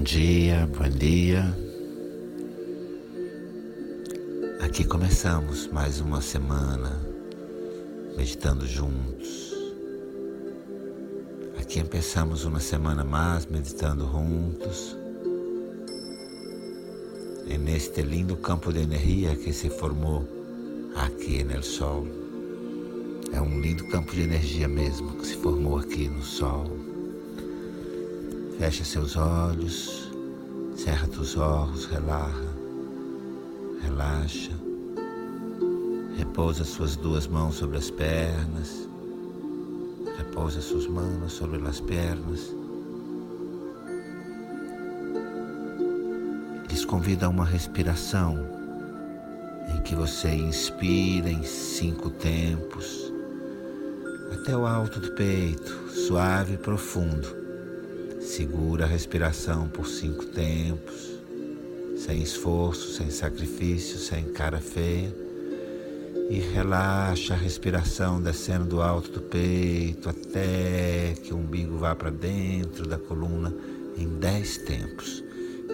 Bom dia, bom dia. Aqui começamos mais uma semana meditando juntos. Aqui começamos uma semana mais meditando juntos. E neste lindo campo de energia que se formou aqui no Sol. É um lindo campo de energia mesmo que se formou aqui no Sol. Fecha seus olhos, cerra os olhos, relaxa, relaxa. Repousa suas duas mãos sobre as pernas. Repousa suas mãos sobre as pernas. Lhes convida a uma respiração em que você inspira em cinco tempos até o alto do peito, suave e profundo. Segura a respiração por cinco tempos, sem esforço, sem sacrifício, sem cara feia. E relaxa a respiração descendo do alto do peito até que o umbigo vá para dentro da coluna em dez tempos.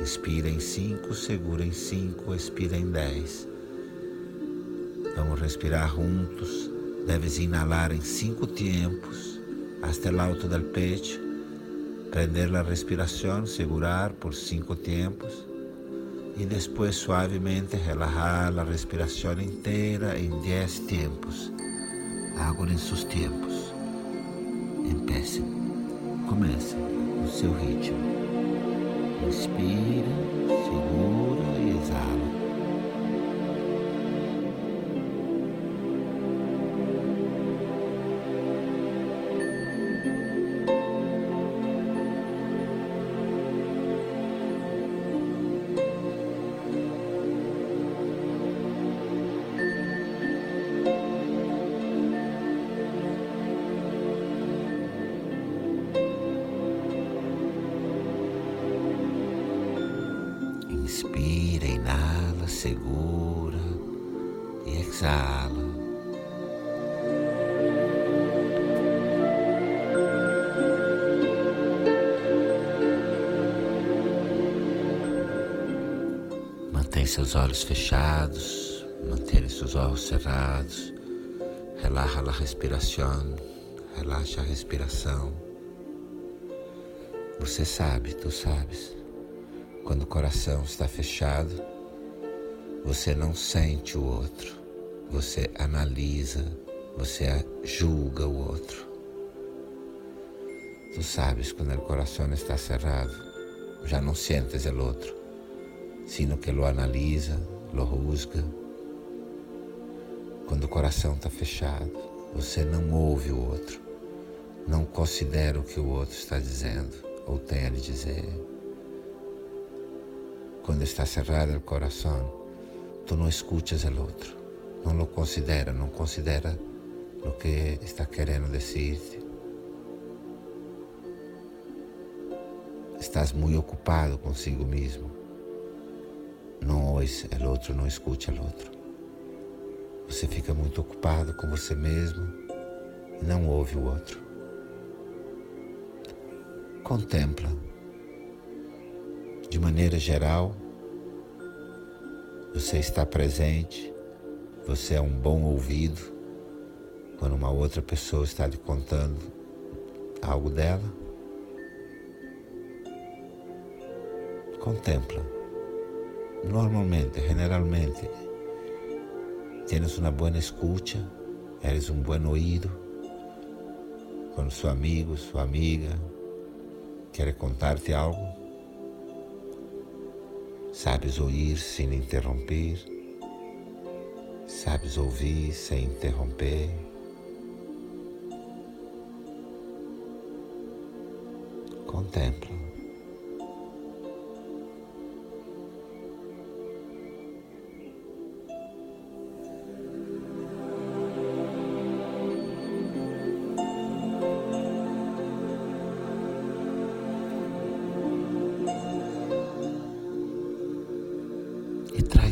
Inspira em cinco, segura em cinco, expira em dez. Vamos respirar juntos. Deves inalar em cinco tempos, até o alto do peito prender la respiración, segurar por cinco tiempos y después suavemente relajar la respiración entera en diez tiempos. Hagan en sus tiempos. Empecem. Comecem no seu ritmo. Inspira, segura e exala. Exala. Mantém seus olhos fechados, mantenha seus olhos cerrados. Relaxa a respiração, relaxa a respiração. Você sabe, tu sabes. Quando o coração está fechado, você não sente o outro, você analisa, você julga o outro. Tu sabes quando o coração está cerrado, já não sentes o outro, sino que lo analisa, lo juzga. Quando o coração está fechado, você não ouve o outro, não considera o que o outro está dizendo ou tem a lhe dizer. Quando está cerrado o coração, tu não escuchas o outro, não lo considera, não considera o que está querendo dizer-te. Estás muito ocupado consigo mesmo. Não ouves o outro, não escuta o outro. Você fica muito ocupado com você mesmo e não ouve o outro. Contempla de maneira geral, você está presente, você é um bom ouvido quando uma outra pessoa está lhe contando algo dela. Contempla. Normalmente, generalmente, tienes uma boa escuta, eres um bom ouído quando seu amigo, sua amiga quer contar-te algo Sabes ouvir sem interromper, sabes ouvir sem interromper. Contempla.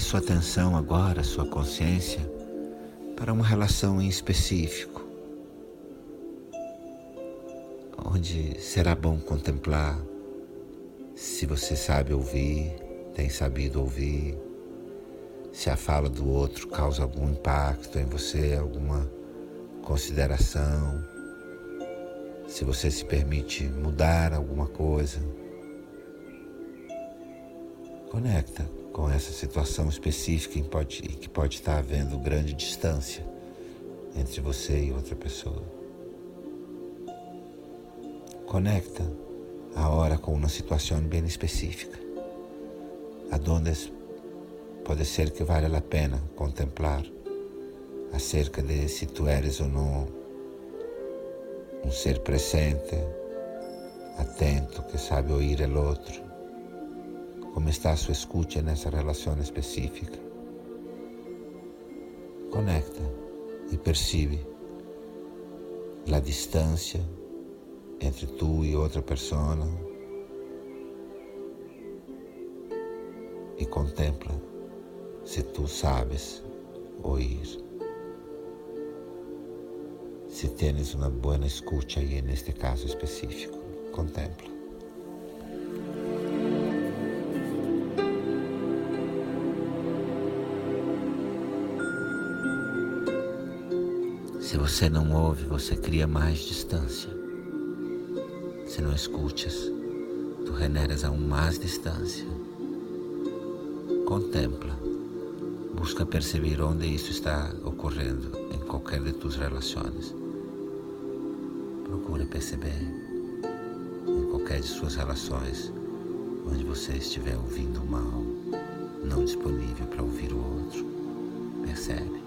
Sua atenção agora, sua consciência, para uma relação em específico, onde será bom contemplar se você sabe ouvir, tem sabido ouvir, se a fala do outro causa algum impacto em você, alguma consideração, se você se permite mudar alguma coisa. Conecta com essa situação específica em, pode, que pode estar havendo grande distância entre você e outra pessoa. Conecta ahora com uma situação bem específica, aonde pode ser que vale a pena contemplar acerca de se tu eres ou não um ser presente, atento, que sabe ouvir o outro. Como está a sua escuta nessa relação específica? Conecta e percebe a distância entre tu e outra pessoa e contempla se tu sabes ouvir. Se tens uma boa escuta aí neste caso específico, contempla. Se você não ouve, você cria mais distância. Se não escutas, tu generas aún mais distância. Contempla. Busca perceber onde isso está ocorrendo em qualquer de tuas relações. Procure perceber em qualquer de suas relações onde você estiver ouvindo mal, não disponível para ouvir o outro. Percebe?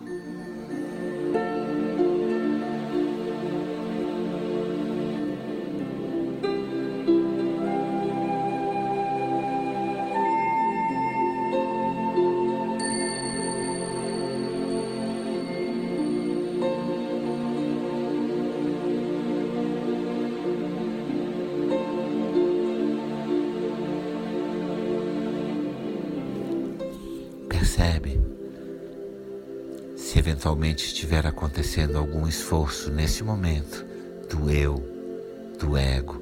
Percebe se eventualmente estiver acontecendo algum esforço nesse momento do eu, do ego,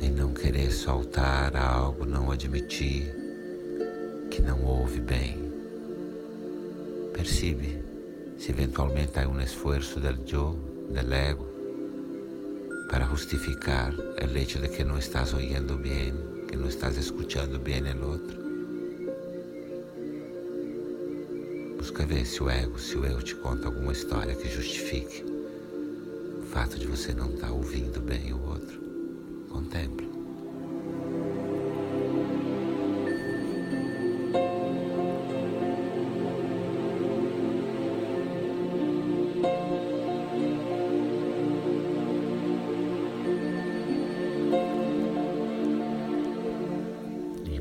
em não querer soltar algo, não admitir que não ouve bem. Percebe se eventualmente há um esforço del eu, del ego, para justificar o hecho de que não estás ouvindo bem, que não estás escuchando bem o outro. Busca ver se o ego, se o eu te conta alguma história que justifique o fato de você não estar tá ouvindo bem o outro. Contempla.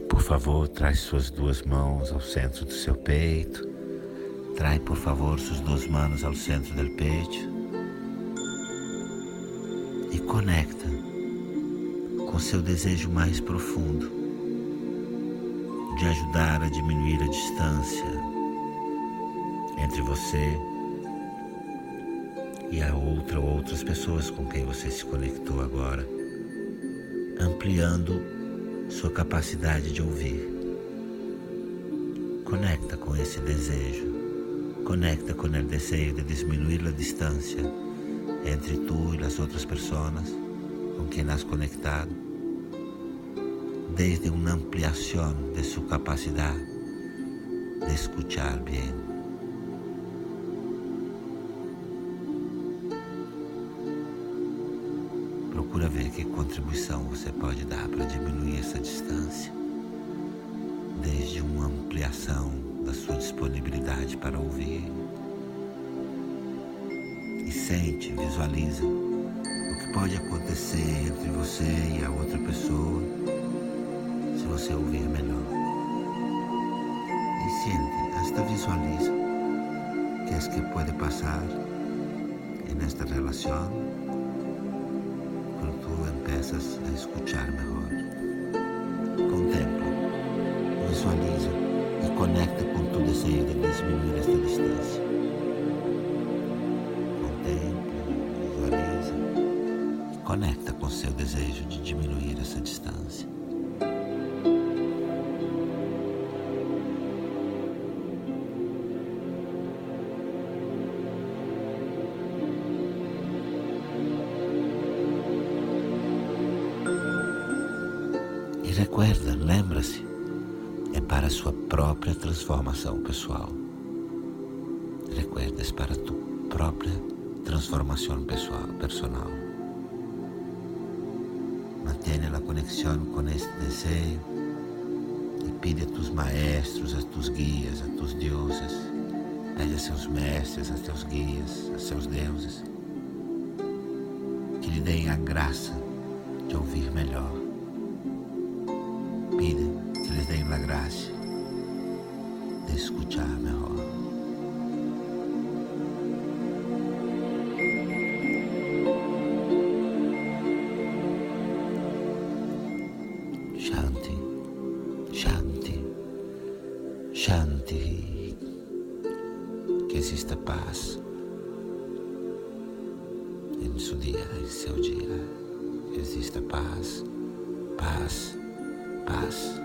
Por favor, traz suas duas mãos ao centro do seu peito. Trai, por favor, suas duas mãos ao centro do peito e conecta com seu desejo mais profundo de ajudar a diminuir a distância entre você e a outra ou outras pessoas com quem você se conectou agora, ampliando sua capacidade de ouvir. Conecta com esse desejo Conecta com o desejo de diminuir a distância entre tu e as outras pessoas com quem has conectado, desde uma ampliação de sua capacidade de escuchar bem. Procura ver que contribuição você pode dar para diminuir essa distância, desde uma ampliação da sua disponibilidade para ouvir. E sente, visualiza o que pode acontecer entre você e a outra pessoa se você ouvir melhor. E sente, hasta visualiza que es que pode passar en esta relação quando tu empiezas a escuchar melhor. Contempla, visualiza e conecta tu desejo de diminuir esta distância. Contemple, visualiza e conecta com seu desejo de diminuir essa distância. E recuerda, lembra-se, para a sua própria transformação pessoal. Recuerda, é para tua própria transformação pessoal, personal. Mantém a conexão com este desejo e pide a tus maestros, a tus guias, a tus deuses, pede a seus mestres, a seus guias, a seus deuses, que lhe deem a graça de ouvir melhor. Pide que lhes deem a graça de escuchar melhor. Shanti, Shanti, Shanti. Que exista paz em seu dia, em seu dia. Que exista paz, paz, paz.